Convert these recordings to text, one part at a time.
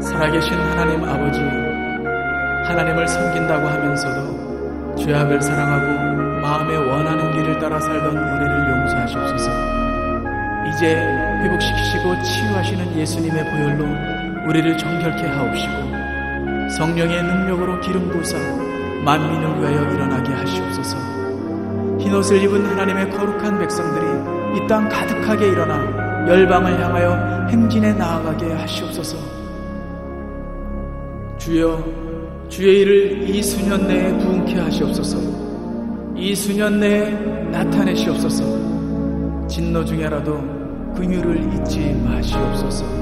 살아계신 하나님 아버지, 하나님을 섬긴다고 하면서도 죄악을 사랑하고 마음에 원하는 길을 따라 살던 우리를 용서하시옵소서. 이제 회복시키시고 치유하시는 예수님의 보혈로 우리를 정결케 하옵시고 성령의 능력으로 기름 부사 만민을 위하여 일어나게 하시옵소서. 흰옷을 입은 하나님의 거룩한 백성들이 이 땅 가득하게 일어나 열방을 향하여 행진에 나아가게 하시옵소서. 주여, 주의 일을 이 수년 내에 부흥케 하시옵소서. 이 수년 내에 나타내시옵소서. 진노 중에라도 긍휼을 잊지 마시옵소서.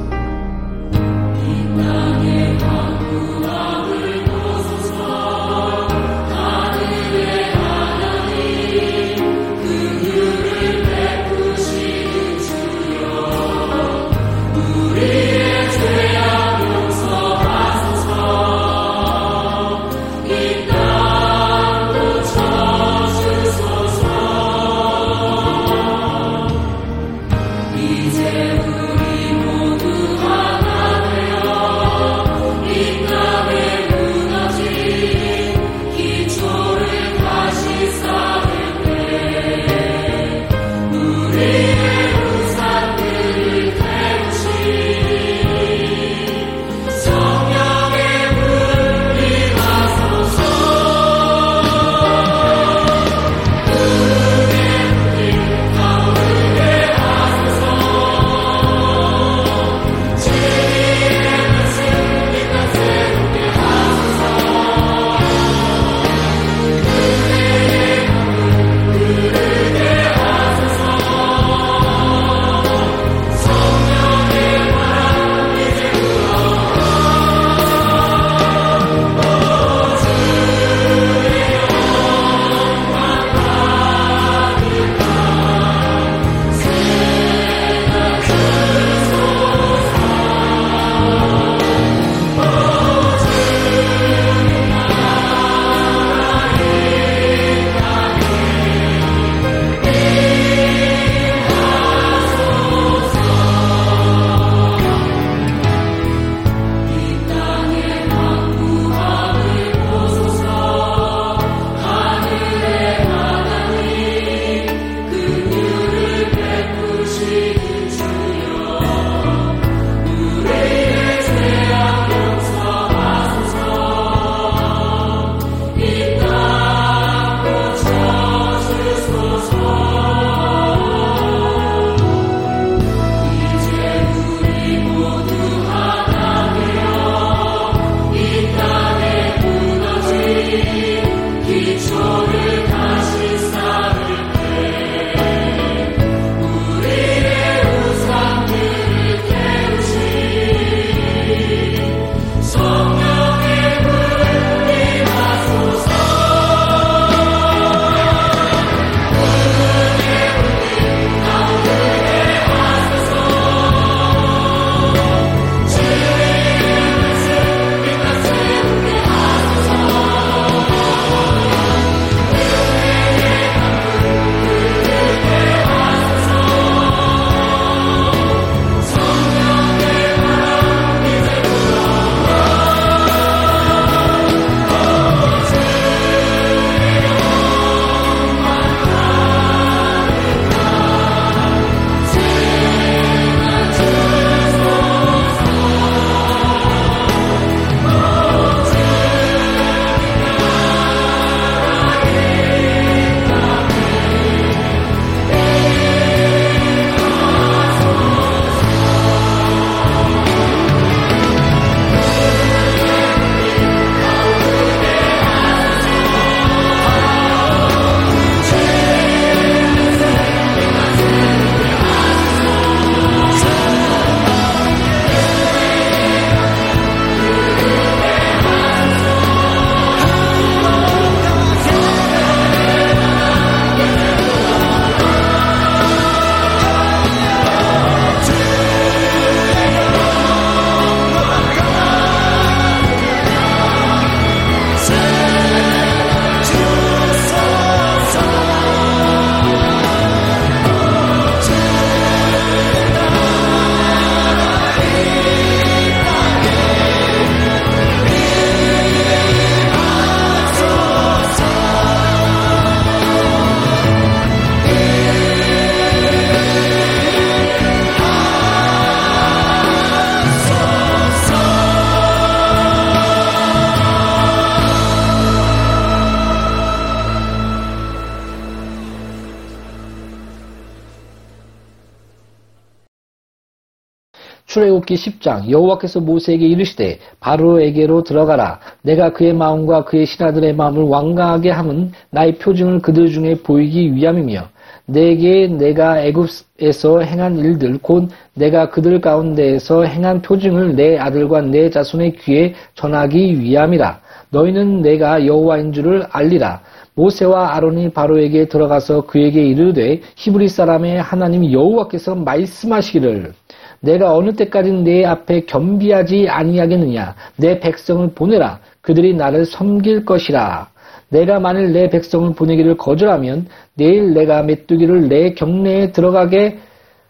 출애굽기 10장 여호와께서 모세에게 이르시되 바로에게로 들어가라. 내가 그의 마음과 그의 신하들의 마음을 완강하게 함은 나의 표징을 그들 중에 보이기 위함이며 내게 내가 애굽에서 행한 일들 곧 내가 그들 가운데에서 행한 표징을 내 아들과 내 자손의 귀에 전하기 위함이라. 너희는 내가 여호와인 줄을 알리라. 모세와 아론이 바로에게 들어가서 그에게 이르되 히브리 사람의 하나님 여호와께서 말씀하시기를 내가 어느 때까지 내 앞에 겸비하지 아니하겠느냐? 내 백성을 보내라. 그들이 나를 섬길 것이라. 내가 만일 내 백성을 보내기를 거절하면 내일 내가 메뚜기를 내 경내에 들어가게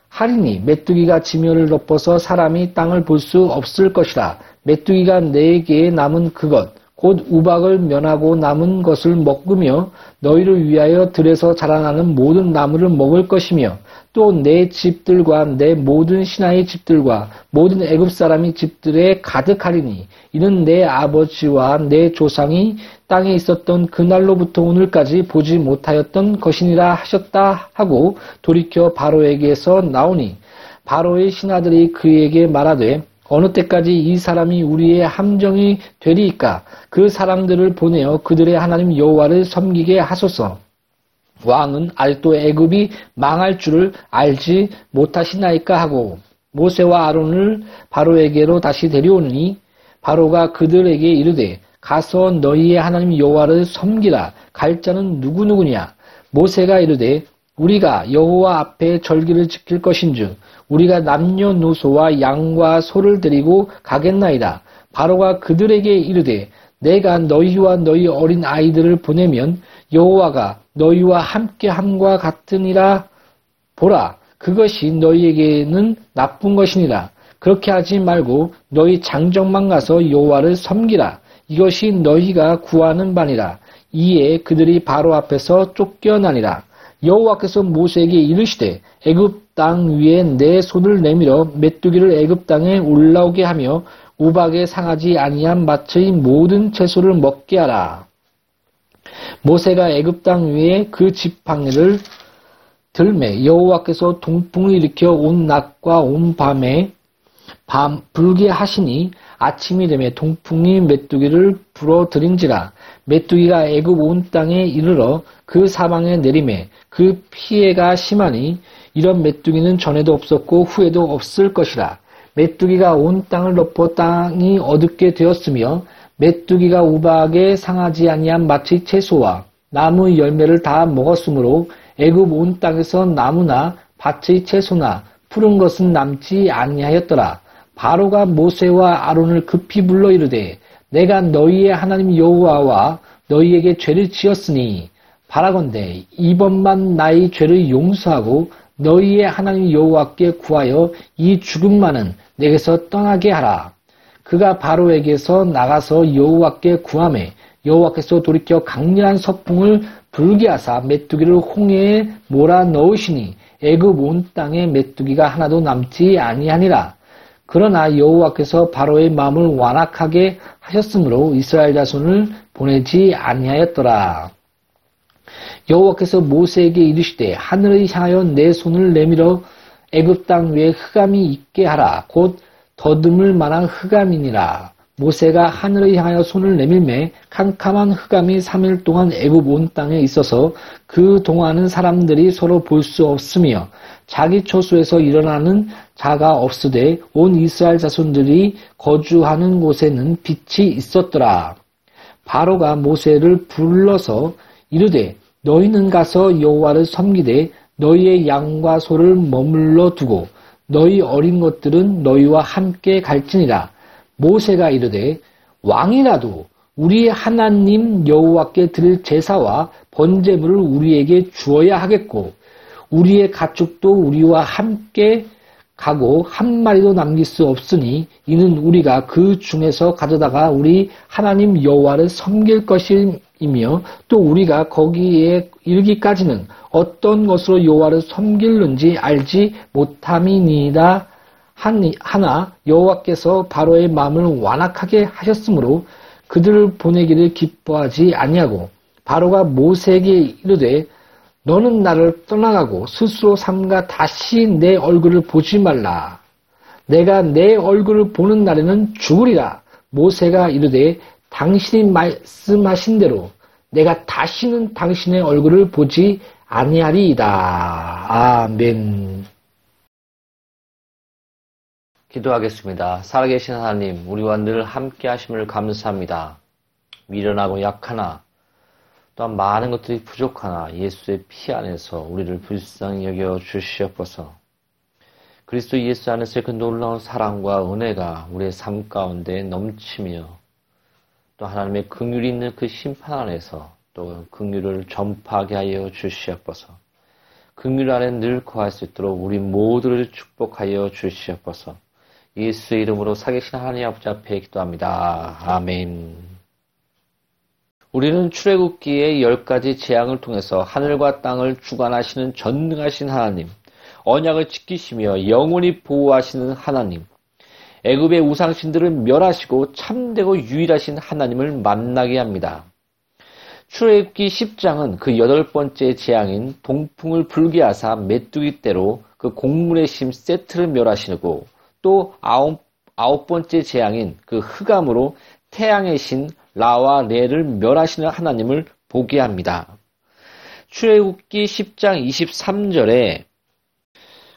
하리니 메뚜기가 지면을 덮어서 사람이 땅을 볼 수 없을 것이라. 메뚜기가 내게 남은 그것 곧 우박을 면하고 남은 것을 먹으며 너희를 위하여 들에서 자라나는 모든 나무를 먹을 것이며 또 내 집들과 내 모든 신하의 집들과 모든 애굽 사람의 집들에 가득하리니 이는 내 아버지와 내 조상이 땅에 있었던 그날로부터 오늘까지 보지 못하였던 것이니라 하셨다 하고 돌이켜 바로에게서 나오니 바로의 신하들이 그에게 말하되 어느 때까지 이 사람이 우리의 함정이 되리이까? 그 사람들을 보내어 그들의 하나님 여호와를 섬기게 하소서. 왕은 아직도 애굽이 망할 줄을 알지 못하시나이까 하고 모세와 아론을 바로에게로 다시 데려오니 바로가 그들에게 이르되 가서 너희의 하나님 여호와를 섬기라. 갈 자는 누구누구냐? 모세가 이르되 우리가 여호와 앞에 절기를 지킬 것인즉 우리가 남녀노소와 양과 소를 데리고 가겠나이다. 바로가 그들에게 이르되 내가 너희와 너희 어린 아이들을 보내면 여호와가 너희와 함께 함과 같으니라 보라. 그것이 너희에게는 나쁜 것이니라. 그렇게 하지 말고 너희 장정만 가서 여호와를 섬기라. 이것이 너희가 구하는 바니라. 이에 그들이 바로 앞에서 쫓겨나니라. 여호와께서 모세에게 이르시되 애굽 땅 위에 내 손을 내밀어 메뚜기를 애굽 땅에 올라오게 하며 우박에 상하지 아니한 마트의 모든 채소를 먹게 하라. 모세가 애굽 땅 위에 그 지팡이를 들매 여호와께서 동풍을 일으켜 온 낮과 온 밤에 밤 불게 하시니 아침이 되매 동풍이 메뚜기를 불어들인지라 메뚜기가 애굽 온 땅에 이르러 그 사방에 내림에 그 피해가 심하니 이런 메뚜기는 전에도 없었고 후에도 없을 것이라 메뚜기가 온 땅을 덮어 땅이 어둡게 되었으며 메뚜기가 우박에 상하지 아니한 마치 채소와 나무 열매를 다 먹었으므로 애굽 온 땅에서 나무나 밭의 채소나 푸른 것은 남지 아니하였더라. 바로가 모세와 아론을 급히 불러 이르되 내가 너희의 하나님 여호와와 너희에게 죄를 지었으니 바라건대 이번만 나의 죄를 용서하고 너희의 하나님 여호와께 구하여 이 죽음만은 내게서 떠나게 하라. 그가 바로에게서 나가서 여호와께 구함에 여호와께서 돌이켜 강렬한 서풍을 불게 하사 메뚜기를 홍해에 몰아 넣으시니 애굽 온 땅에 메뚜기가 하나도 남지 아니하니라. 그러나 여호와께서 바로의 마음을 완악하게 하셨으므로 이스라엘 자손을 보내지 아니하였더라. 여호와께서 모세에게 이르시되 하늘을 향하여 내 손을 내밀어 애굽 땅 위에 흑암이 있게 하라 곧 더듬을 만한 흑암이니라 모세가 하늘을 향하여 손을 내밀매 캄캄한 흑암이 3일 동안 애굽 온 땅에 있어서 그 동안은 사람들이 서로 볼 수 없으며 자기 초소에서 일어나는 자가 없으되 온 이스라엘 자손들이 거주하는 곳에는 빛이 있었더라. 바로가 모세를 불러서 이르되 너희는 가서 여호와를 섬기되 너희의 양과 소를 머물러 두고 너희 어린 것들은 너희와 함께 갈지니라. 모세가 이르되 왕이라도 우리 하나님 여호와께 드릴 제사와 번제물을 우리에게 주어야 하겠고 우리의 가축도 우리와 함께 가고 한 마리도 남길 수 없으니 이는 우리가 그 중에서 가져다가 우리 하나님 여호와를 섬길 것이 며 또 우리가 거기에 이르기까지는 어떤 것으로 여호와를 섬길는지 알지 못함이니이다 하나 여호와께서 바로의 마음을 완악하게 하셨으므로 그들을 보내기를 기뻐하지 아니하고 바로가 모세에게 이르되 너는 나를 떠나가고 스스로 삼가 다시 내 얼굴을 보지 말라. 내가 내 얼굴을 보는 날에는 죽으리라. 모세가 이르되 당신이 말씀하신 대로 내가 다시는 당신의 얼굴을 보지 아니하리이다. 아멘. 기도하겠습니다. 살아계신 하나님, 우리와 늘 함께 하심을 감사합니다. 미련하고 약하나, 또한 많은 것들이 부족하나 예수의 피 안에서 우리를 불쌍히 여겨 주시옵소서. 그리스도 예수 안에서의 그 놀라운 사랑과 은혜가 우리의 삶 가운데 넘치며 또 하나님의 긍휼이 있는 그 심판 안에서 또 긍휼을 전파하게 하여 주시옵소서. 긍휼 안에 늘 거할 수 있도록 우리 모두를 축복하여 주시옵소서. 예수의 이름으로 사계신 하나님 아버지 앞에 기도합니다. 아멘. 우리는 출애굽기의 열 가지 재앙을 통해서 하늘과 땅을 주관하시는 전능하신 하나님, 언약을 지키시며 영원히 보호하시는 하나님, 애굽의 우상신들을 멸하시고 참되고 유일하신 하나님을 만나게 합니다. 출애굽기 10장은 그 여덟 번째 재앙인 동풍을 불게 하사 메뚜기 떼로 그 곡물의 심 세트를 멸하시고 또 아홉, 아홉 번째 재앙인 그 흑암으로 태양의 신 라와 레를 멸하시는 하나님을 보게 합니다. 출애굽기 10장 23절에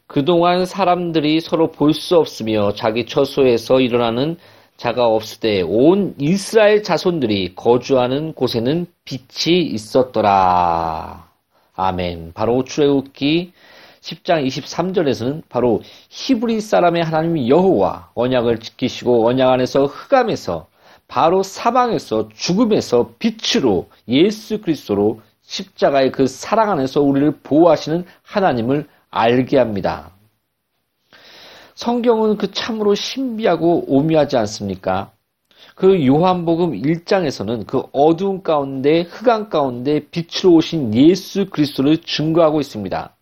그동안 사람들이 서로 볼 수 없으며 자기 처소에서 일어나는 자가 없을 때 온 이스라엘 자손들이 거주하는 곳에는 빛이 있었더라. 아멘. 바로 출애굽기 10장 23절에서는 바로 히브리 사람의 하나님 여호와 언약을 지키시고 언약 안에서 흑암에서 바로 사방에서 죽음에서 빛으로 예수 그리스도로 십자가의 그 사랑 안에서 우리를 보호하시는 하나님을 알게 합니다. 성경은 그 참으로 신비하고 오묘하지 않습니까? 그 요한복음 1장에서는 그 어두운 가운데 흑암 가운데 빛으로 오신 예수 그리스도를 증거하고 있습니다.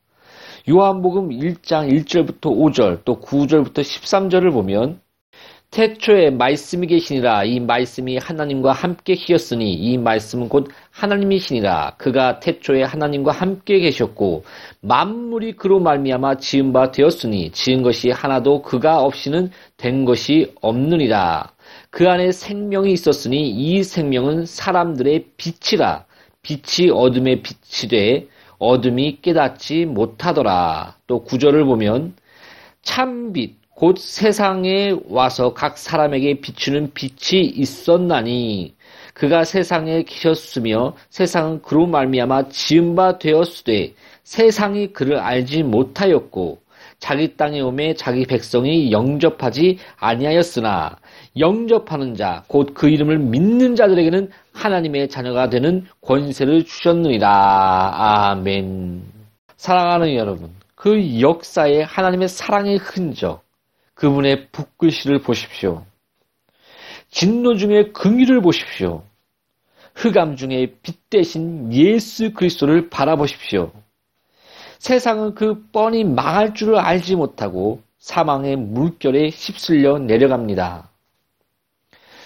요한복음 1장 1절부터 5절 또 9절부터 13절을 보면 태초에 말씀이 계시니라. 이 말씀이 하나님과 함께 계셨으니 이 말씀은 곧 하나님이시니라. 그가 태초에 하나님과 함께 계셨고 만물이 그로 말미암아 지은 바 되었으니 지은 것이 하나도 그가 없이는 된 것이 없느니라. 그 안에 생명이 있었으니 이 생명은 사람들의 빛이라. 빛이 어둠의 빛이 돼 어둠이 깨닫지 못하더라. 또 구절을 보면 참빛 곧 세상에 와서 각 사람에게 비추는 빛이 있었나니 그가 세상에 계셨으며 세상은 그로 말미암아 지은 바 되었으되 세상이 그를 알지 못하였고 자기 땅에 오매 자기 백성이 영접하지 아니하였으나 영접하는 자 곧 그 이름을 믿는 자들에게는 하나님의 자녀가 되는 권세를 주셨느니라. 아멘. 사랑하는 여러분 그 역사에 하나님의 사랑의 흔적 그분의 붓글씨를 보십시오. 진노 중에 긍휼을 보십시오. 흑암 중에 빛 대신 예수 그리스도를 바라보십시오. 세상은 그 뻔히 망할 줄을 알지 못하고 사망의 물결에 휩쓸려 내려갑니다.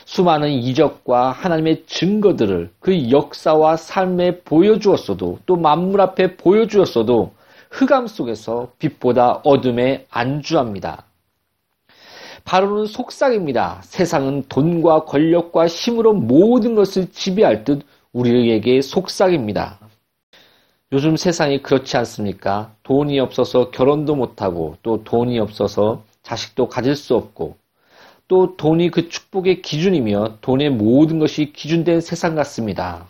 수많은 이적과 하나님의 증거들을 그 역사와 삶에 보여주었어도 또 만물 앞에 보여주었어도 흑암 속에서 빛보다 어둠에 안주합니다. 바로는 속삭입니다. 세상은 돈과 권력과 힘으로 모든 것을 지배할 듯 우리에게 속삭입니다. 요즘 세상이 그렇지 않습니까? 돈이 없어서 결혼도 못하고 또 돈이 없어서 자식도 가질 수 없고 또 돈이 그 축복의 기준이며 돈의 모든 것이 기준된 세상 같습니다.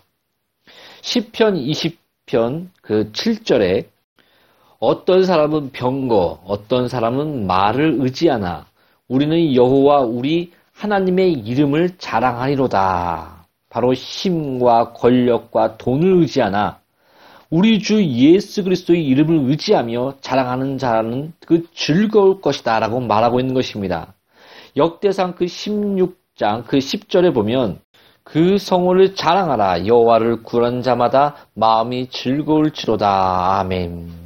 10편 20편 그 7절에 어떤 사람은 병거, 어떤 사람은 말을 의지하나 우리는 여호와 우리 하나님의 이름을 자랑하리로다. 바로 힘과 권력과 돈을 의지하나 우리 주 예수 그리스도의 이름을 의지하며 자랑하는 자는 그 즐거울 것이다 라고 말하고 있는 것입니다. 역대상 그 16장 그 10절에 보면 그 성호를 자랑하라 여호와를 구한 자마다 마음이 즐거울지로다 아멘.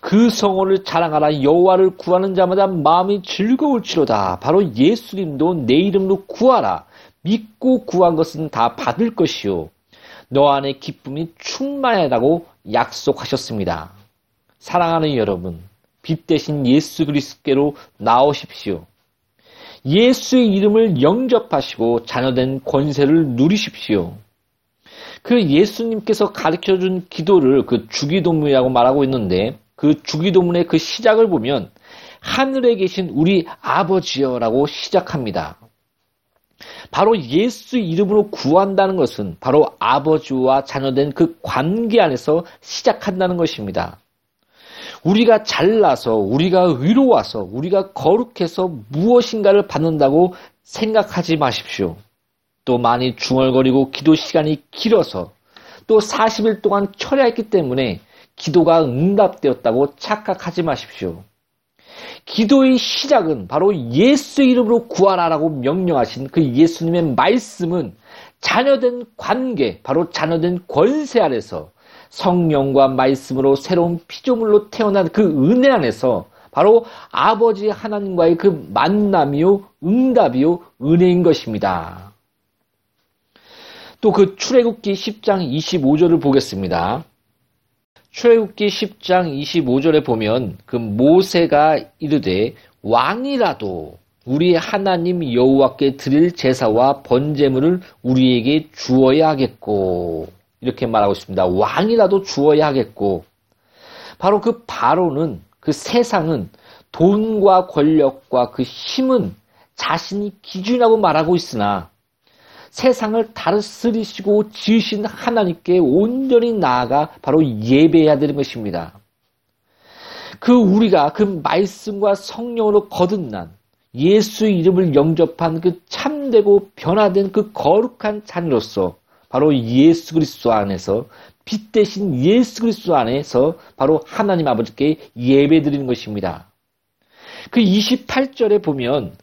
그 성호를 자랑하라 여호와를 구하는 자마다 마음이 즐거울지로다. 바로 예수님도 내 이름으로 구하라. 믿고 구한 것은 다 받을 것이요. 너 안에 기쁨이 충만하다고 약속하셨습니다. 사랑하는 여러분, 빛 대신 예수 그리스도께로 나오십시오. 예수의 이름을 영접하시고 자녀된 권세를 누리십시오. 그 예수님께서 가르쳐 준 기도를 그 주기도문이라고 말하고 있는데 그 주기도문의 그 시작을 보면 하늘에 계신 우리 아버지여라고 시작합니다. 바로 예수 이름으로 구한다는 것은 바로 아버지와 자녀된 그 관계 안에서 시작한다는 것입니다. 우리가 잘나서, 우리가 의로와서, 우리가 거룩해서 무엇인가를 받는다고 생각하지 마십시오. 또 많이 중얼거리고 기도 시간이 길어서 또 40일 동안 철야했기 때문에 기도가 응답되었다고 착각하지 마십시오. 기도의 시작은 바로 예수 이름으로 구하라라고 명령하신 그 예수님의 말씀은 자녀된 관계, 바로 자녀된 권세 아래서 성령과 말씀으로 새로운 피조물로 태어난 그 은혜 안에서 바로 아버지 하나님과의 그 만남이요, 응답이요, 은혜인 것입니다. 또 그 출애굽기 10장 25절을 보겠습니다. 출애굽기 10장 25절에 보면 그 모세가 이르되 왕이라도 우리 하나님 여호와께 드릴 제사와 번제물을 우리에게 주어야 하겠고 이렇게 말하고 있습니다. 왕이라도 주어야 하겠고 바로 그 바로는 그 세상은 돈과 권력과 그 힘은 자신이 기준이라고 말하고 있으나 세상을 다스리시고 지으신 하나님께 온전히 나아가 바로 예배해야 되는 것입니다. 그 우리가 그 말씀과 성령으로 거듭난 예수 이름을 영접한 그 참되고 변화된 그 거룩한 자녀로서 바로 예수 그리스도 안에서 빛 대신 예수 그리스도 안에서 바로 하나님 아버지께 예배 드리는 것입니다. 그 28절에 보면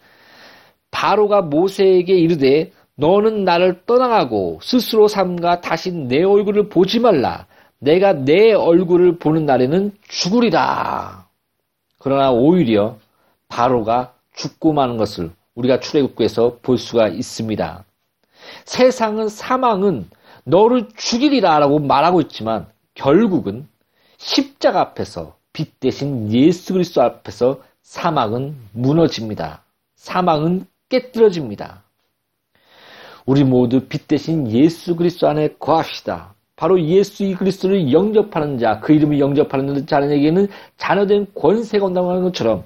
바로가 모세에게 이르되 너는 나를 떠나가고 스스로 삼가 다시 내 얼굴을 보지 말라. 내가 내 얼굴을 보는 날에는 죽으리라. 그러나 오히려 바로가 죽고 마는 것을 우리가 출애굽기에서 볼 수가 있습니다. 세상은 사망은 너를 죽이리라라고 말하고 있지만 결국은 십자가 앞에서 빛 대신 예수 그리스도 앞에서 사망은 무너집니다. 사망은 깨뜨려집니다. 우리 모두 빛 대신 예수 그리스도 안에 거합시다. 바로 예수 그리스도를 영접하는 자, 그 이름을 영접하는 자에게는 자녀된 권세가 온다고 하는 것처럼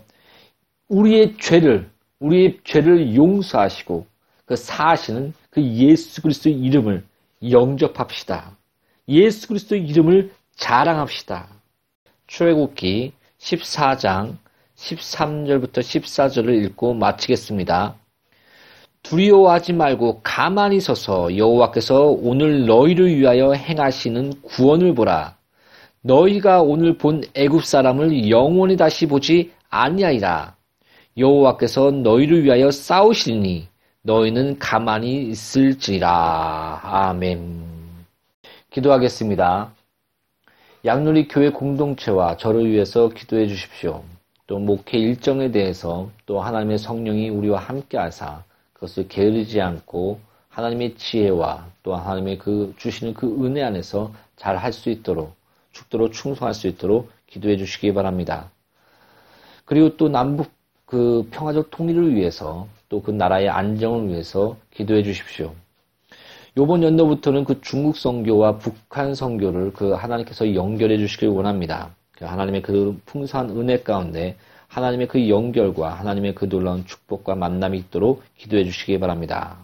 우리의 죄를, 우리의 죄를 용서하시고 그 사하시는 그 예수 그리스도의 이름을 영접합시다. 예수 그리스도의 이름을 자랑합시다. 출애굽기 14장 13절부터 14절을 읽고 마치겠습니다. 두려워하지 말고 가만히 서서 여호와께서 오늘 너희를 위하여 행하시는 구원을 보라. 너희가 오늘 본 애굽 사람을 영원히 다시 보지 아니하리라. 여호와께서 너희를 위하여 싸우시니 너희는 가만히 있을지라. 아멘. 기도하겠습니다. 양누리 교회 공동체와 저를 위해서 기도해 주십시오. 또 목회 일정에 대해서 또 하나님의 성령이 우리와 함께 하사 그것을 게으르지 않고 하나님의 지혜와 또 하나님의 그 주시는 그 은혜 안에서 잘 할 수 있도록 죽도록 충성할 수 있도록 기도해 주시기 바랍니다. 그리고 또 남북 그 평화적 통일을 위해서 또 그 나라의 안정을 위해서 기도해 주십시오. 요번 연도부터는 그 중국 선교와 북한 선교를 그 하나님께서 연결해 주시길 원합니다. 그 하나님의 그 풍성한 은혜 가운데 하나님의 그 연결과 하나님의 그 놀라운 축복과 만남이 있도록 기도해 주시기 바랍니다.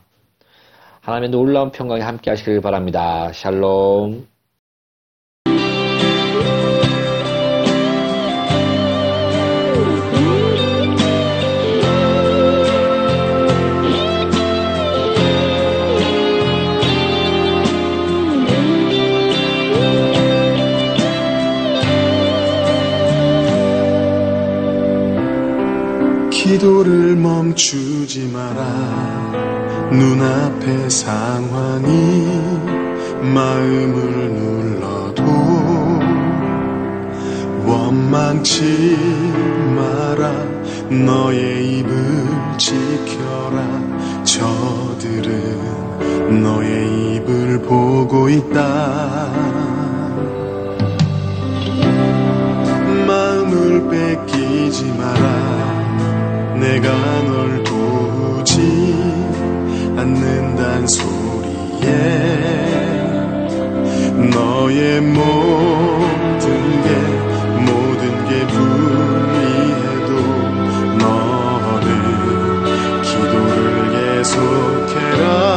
하나님의 놀라운 평강에 함께 하시길 바랍니다. 샬롬. 기도를 멈추지 마라. 눈앞의 상황이 마음을 눌러도 원망치 마라. 너의 입을 지켜라. 저들은 너의 입을 보고 있다 내가 널 도우지 않는단 소리에 너의 모든 게 모든 게 불리해도 너는 기도를 계속해라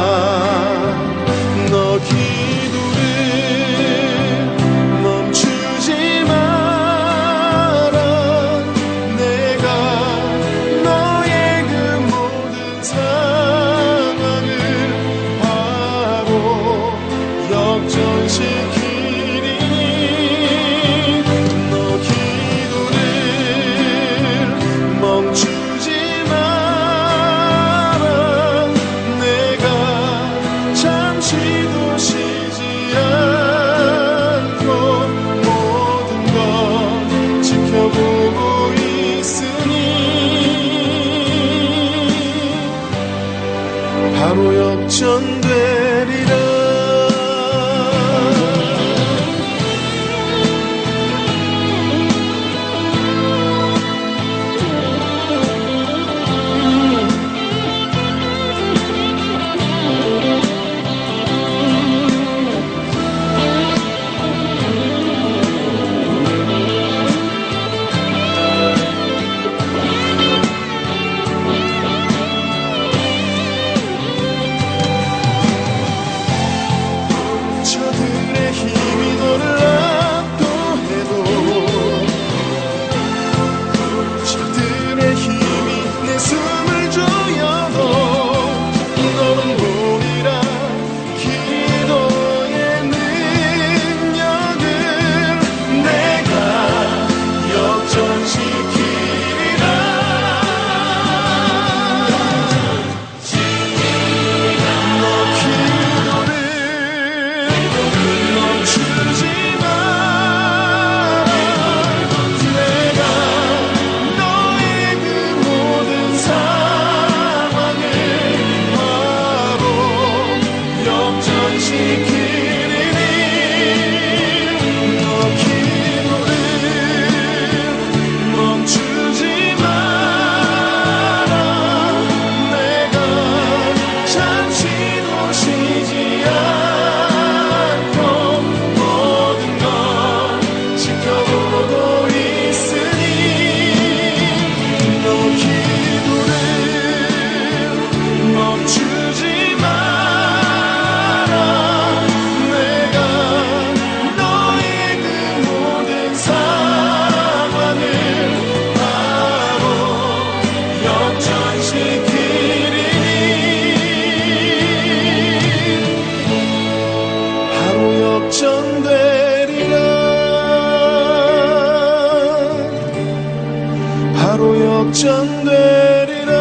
역전되리라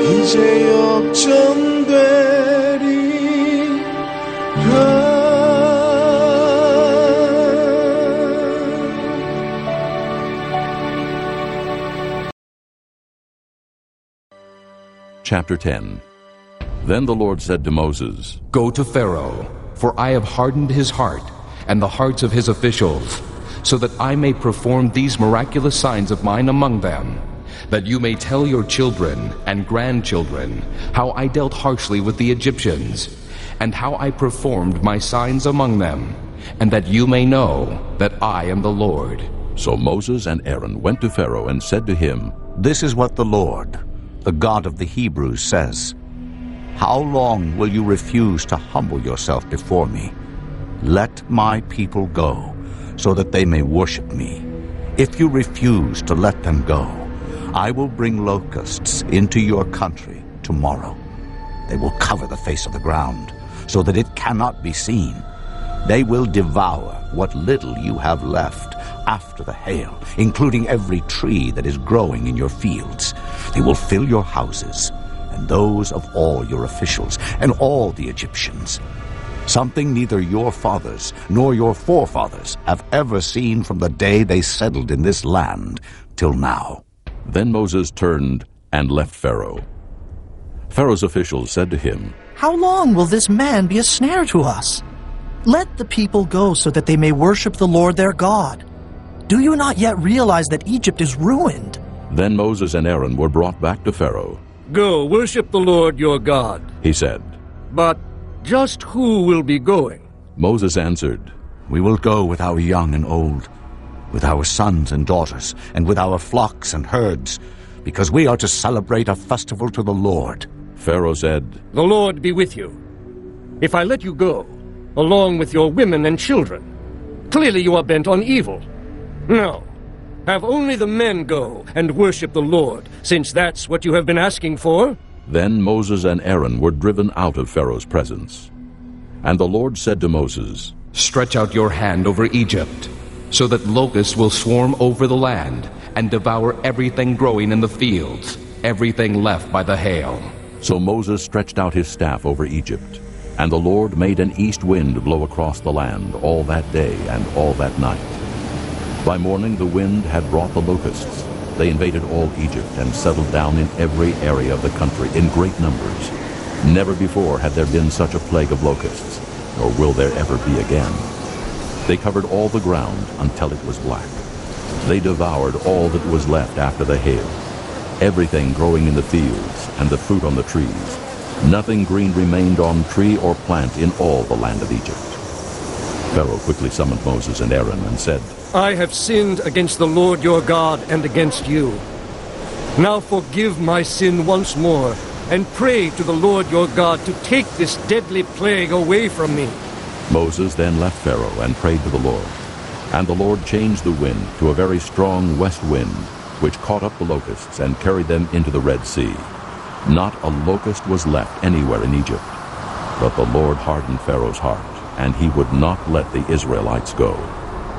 이제 역전되리라 Chapter 10 Then the Lord said to Moses, Go to Pharaoh, for I have hardened his heart and the hearts of his officials, so that I may perform these miraculous signs of mine among them, that you may tell your children and grandchildren how I dealt harshly with the Egyptians, and how I performed my signs among them, and that you may know that I am the Lord. So Moses and Aaron went to Pharaoh and said to him, This is what the Lord, the God of the Hebrews, says How long will you refuse to humble yourself before me? Let my people go, so that they may worship me. If you refuse to let them go, I will bring locusts into your country tomorrow. They will cover the face of the ground, so that it cannot be seen. They will devour what little you have left after the hail, including every tree that is growing in your fields. They will fill your houses and those of all your officials and all the Egyptians. Something neither your fathers nor your forefathers have ever seen from the day they settled in this land till now. Then Moses turned and left Pharaoh. Pharaoh's officials said to him, How long will this man be a snare to us? Let the people go so that they may worship the Lord their God. Do you not yet realize that Egypt is ruined? Then Moses and Aaron were brought back to Pharaoh. Go, worship the Lord your God. He said, But just who will be going? Moses answered, We will go with our young and old, with our sons and daughters, and with our flocks and herds, because we are to celebrate a festival to the Lord. Pharaoh said, The Lord be with you. If I let you go, along with your women and children, clearly you are bent on evil. No. Have only the men go and worship the Lord, since that's what you have been asking for. Then Moses and Aaron were driven out of Pharaoh's presence. And the Lord said to Moses, Stretch out your hand over Egypt, so that locusts will swarm over the land and devour everything growing in the fields, everything left by the hail. So Moses stretched out his staff over Egypt, and the Lord made an east wind blow across the land all that day and all that night. By morning the wind had brought the locusts. They invaded all Egypt and settled down in every area of the country in great numbers. Never before had there been such a plague of locusts, nor will there ever be again. They covered all the ground until it was black. They devoured all that was left after the hail, everything growing in the fields and the fruit on the trees. Nothing green remained on tree or plant in all the land of Egypt. Pharaoh quickly summoned Moses and Aaron and said, I have sinned against the Lord your God and against you. Now forgive my sin once more, and pray to the Lord your God to take this deadly plague away from me. Moses then left Pharaoh and prayed to the Lord. And the Lord changed the wind to a very strong west wind, which caught up the locusts and carried them into the Red Sea. Not a locust was left anywhere in Egypt. But the Lord hardened Pharaoh's heart, and he would not let the Israelites go.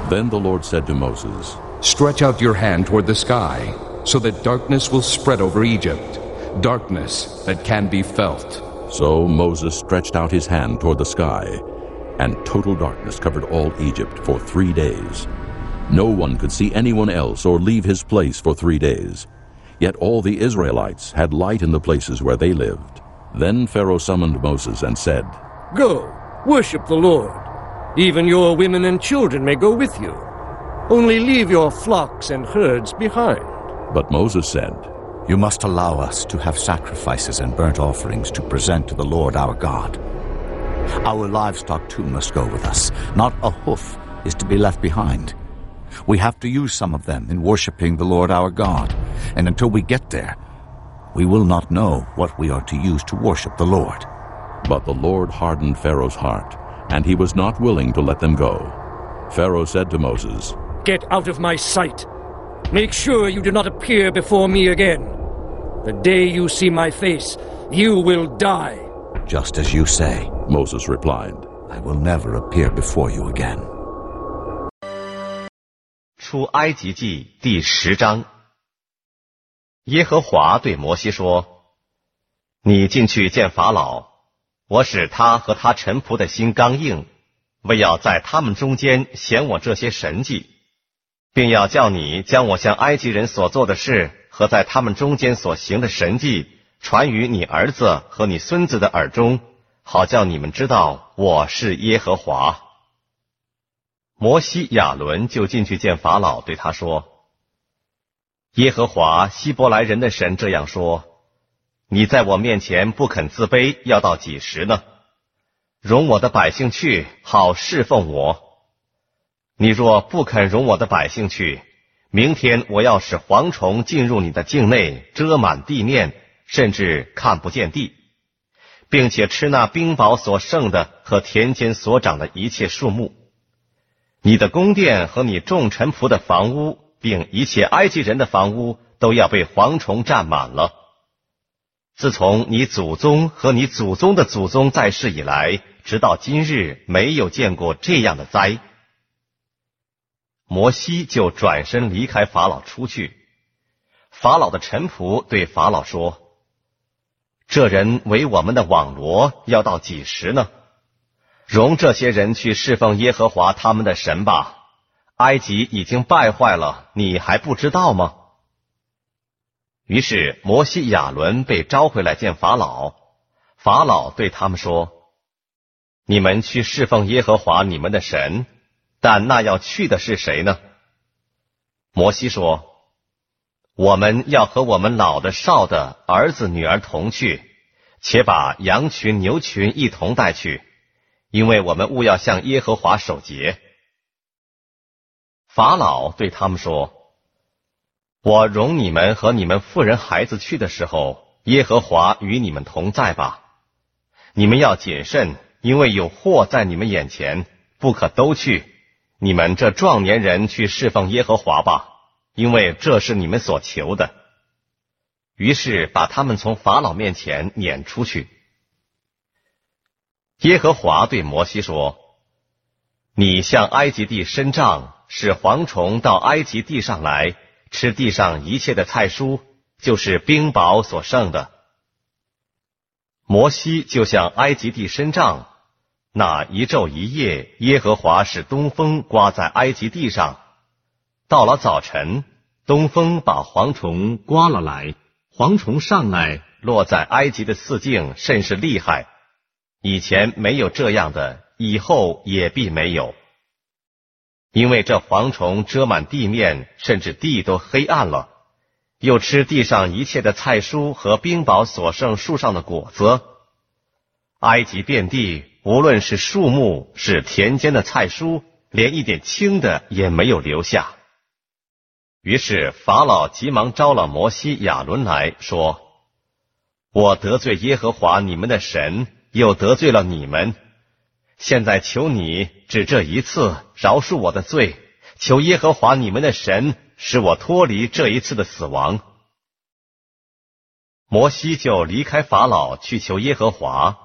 Then the Lord said to Moses, Stretch out your hand toward the sky, so that darkness will spread over Egypt, darkness that can be felt. So Moses stretched out his hand toward the sky, and total darkness covered all Egypt for three days. No one could see anyone else or leave his place for three days. Yet all the Israelites had light in the places where they lived. Then Pharaoh summoned Moses and said, Go, worship the Lord. Even your women and children may go with you. Only leave your flocks and herds behind. But Moses said, You must allow us to have sacrifices and burnt offerings to present to the Lord our God. Our livestock too must go with us. Not a hoof is to be left behind. We have to use some of them in worshiping the Lord our God, and until we get there, we will not know what we are to use to worship the Lord. But the Lord hardened Pharaoh's heart, and he was not willing to let them go. Pharaoh said to Moses, Get out of my sight. Make sure you do not appear before me again. The day you see my face, you will die. Just as you say, Moses replied, I will never appear before you again. 出埃及记第十章，耶和华对摩西说：“你进去见法老， 我使他和他臣仆的心刚硬，为要在他们中间显我这些神迹，并要叫你将我向埃及人所做的事和在他们中间所行的神迹传于你儿子和你孙子的耳中，好叫你们知道我是耶和华。”摩西、亚伦就进去见法老，对他说：“耶和华希伯来人的神这样说：你在我面前不肯自卑，要到几时呢？容我的百姓去，好侍奉我。你若不肯容我的百姓去，明天我要使蝗虫进入你的境内，遮满地面，甚至看不见地，并且吃那冰雹所剩的和田间所长的一切树木。”你的宫殿和你众臣仆的房屋，并一切埃及人的房屋，都要被蝗虫占满了。自从你祖宗和你祖宗的祖宗在世以来，直到今日，没有见过这样的灾。摩西就转身离开法老出去。法老的臣仆对法老说：“这人为我们的网罗，要到几时呢？”容这些人去侍奉耶和华他们的神吧。埃及已经败坏了，你还不知道吗？于是摩西、亚伦被召回来见法老。法老对他们说：“你们去侍奉耶和华你们的神，但那要去的是谁呢？摩西说：“我们要和我们老的、少的儿子、女儿同去，且把羊群、牛群一同带去，因为我们务要向耶和华守节。”法老对他们说：“我容你们和你们妇人、孩子去的时候，耶和华与你们同在吧。你们要谨慎，因为有祸在你们眼前，不可都去。你们这壮年人去侍奉耶和华吧，因为这是你们所求的。”于是把他们从法老面前撵出去。耶和华对摩西说：“你向埃及地伸杖。”使蝗虫到埃及地上来吃地上一切的菜蔬，就是冰雹所剩的。摩西就向埃及地伸杖，那一昼一夜，耶和华使东风刮在埃及地上。到了早晨，东风把蝗虫刮了来，蝗虫上来落在埃及的四境，甚是厉害。以前没有这样的，以后也必没有。因为这蝗虫遮满地面，甚至地都黑暗了，又吃地上一切的菜蔬和冰雹所剩树上的果子。埃及遍地，无论是树木，是田间的菜蔬，连一点青的也没有留下。于是法老急忙招了摩西、亚伦来说：“我得罪耶和华你们的神，又得罪了你们。”现在求你只这一次饶恕我的罪，求耶和华你们的神使我脱离这一次的死亡。摩西就离开法老去求耶和华，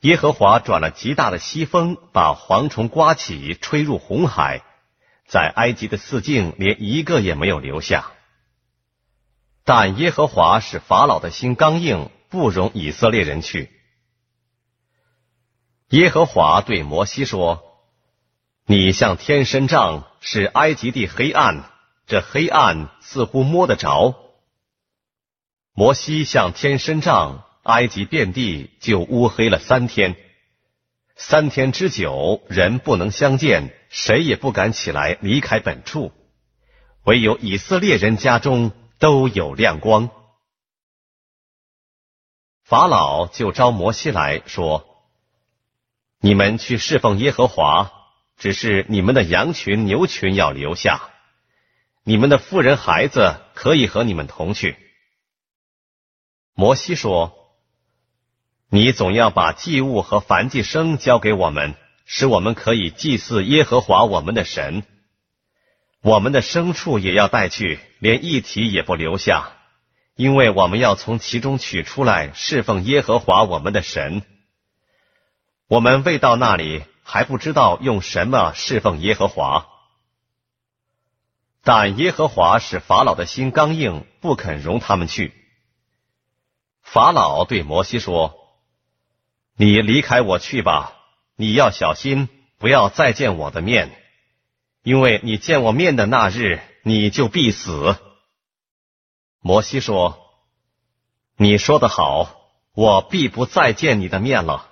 耶和华转了极大的西风，把蝗虫刮起，吹入红海，在埃及的四境连一个也没有留下。但耶和华使法老的心刚硬，不容以色列人去。耶和华对摩西说：“你向天伸杖，使埃及地黑暗。这黑暗似乎摸得着。摩西向天伸杖，埃及遍地就乌黑了三天。三天之久，人不能相见，谁也不敢起来离开本处。唯有以色列人家中都有亮光。法老就招摩西来说。”你们去侍奉耶和华，只是你们的羊群、牛群要留下，你们的妇人、孩子可以和你们同去。摩西说：“你总要把祭物和燔祭牲交给我们，使我们可以祭祀耶和华我们的神。我们的牲畜也要带去，连一体也不留下，因为我们要从其中取出来侍奉耶和华我们的神。”我们未到那里，还不知道用什么侍奉耶和华。但耶和华使法老的心刚硬，不肯容他们去。法老对摩西说：“你离开我去吧，你要小心，不要再见我的面，因为你见我面的那日，你就必死。”摩西说：“你说的好，我必不再见你的面了。”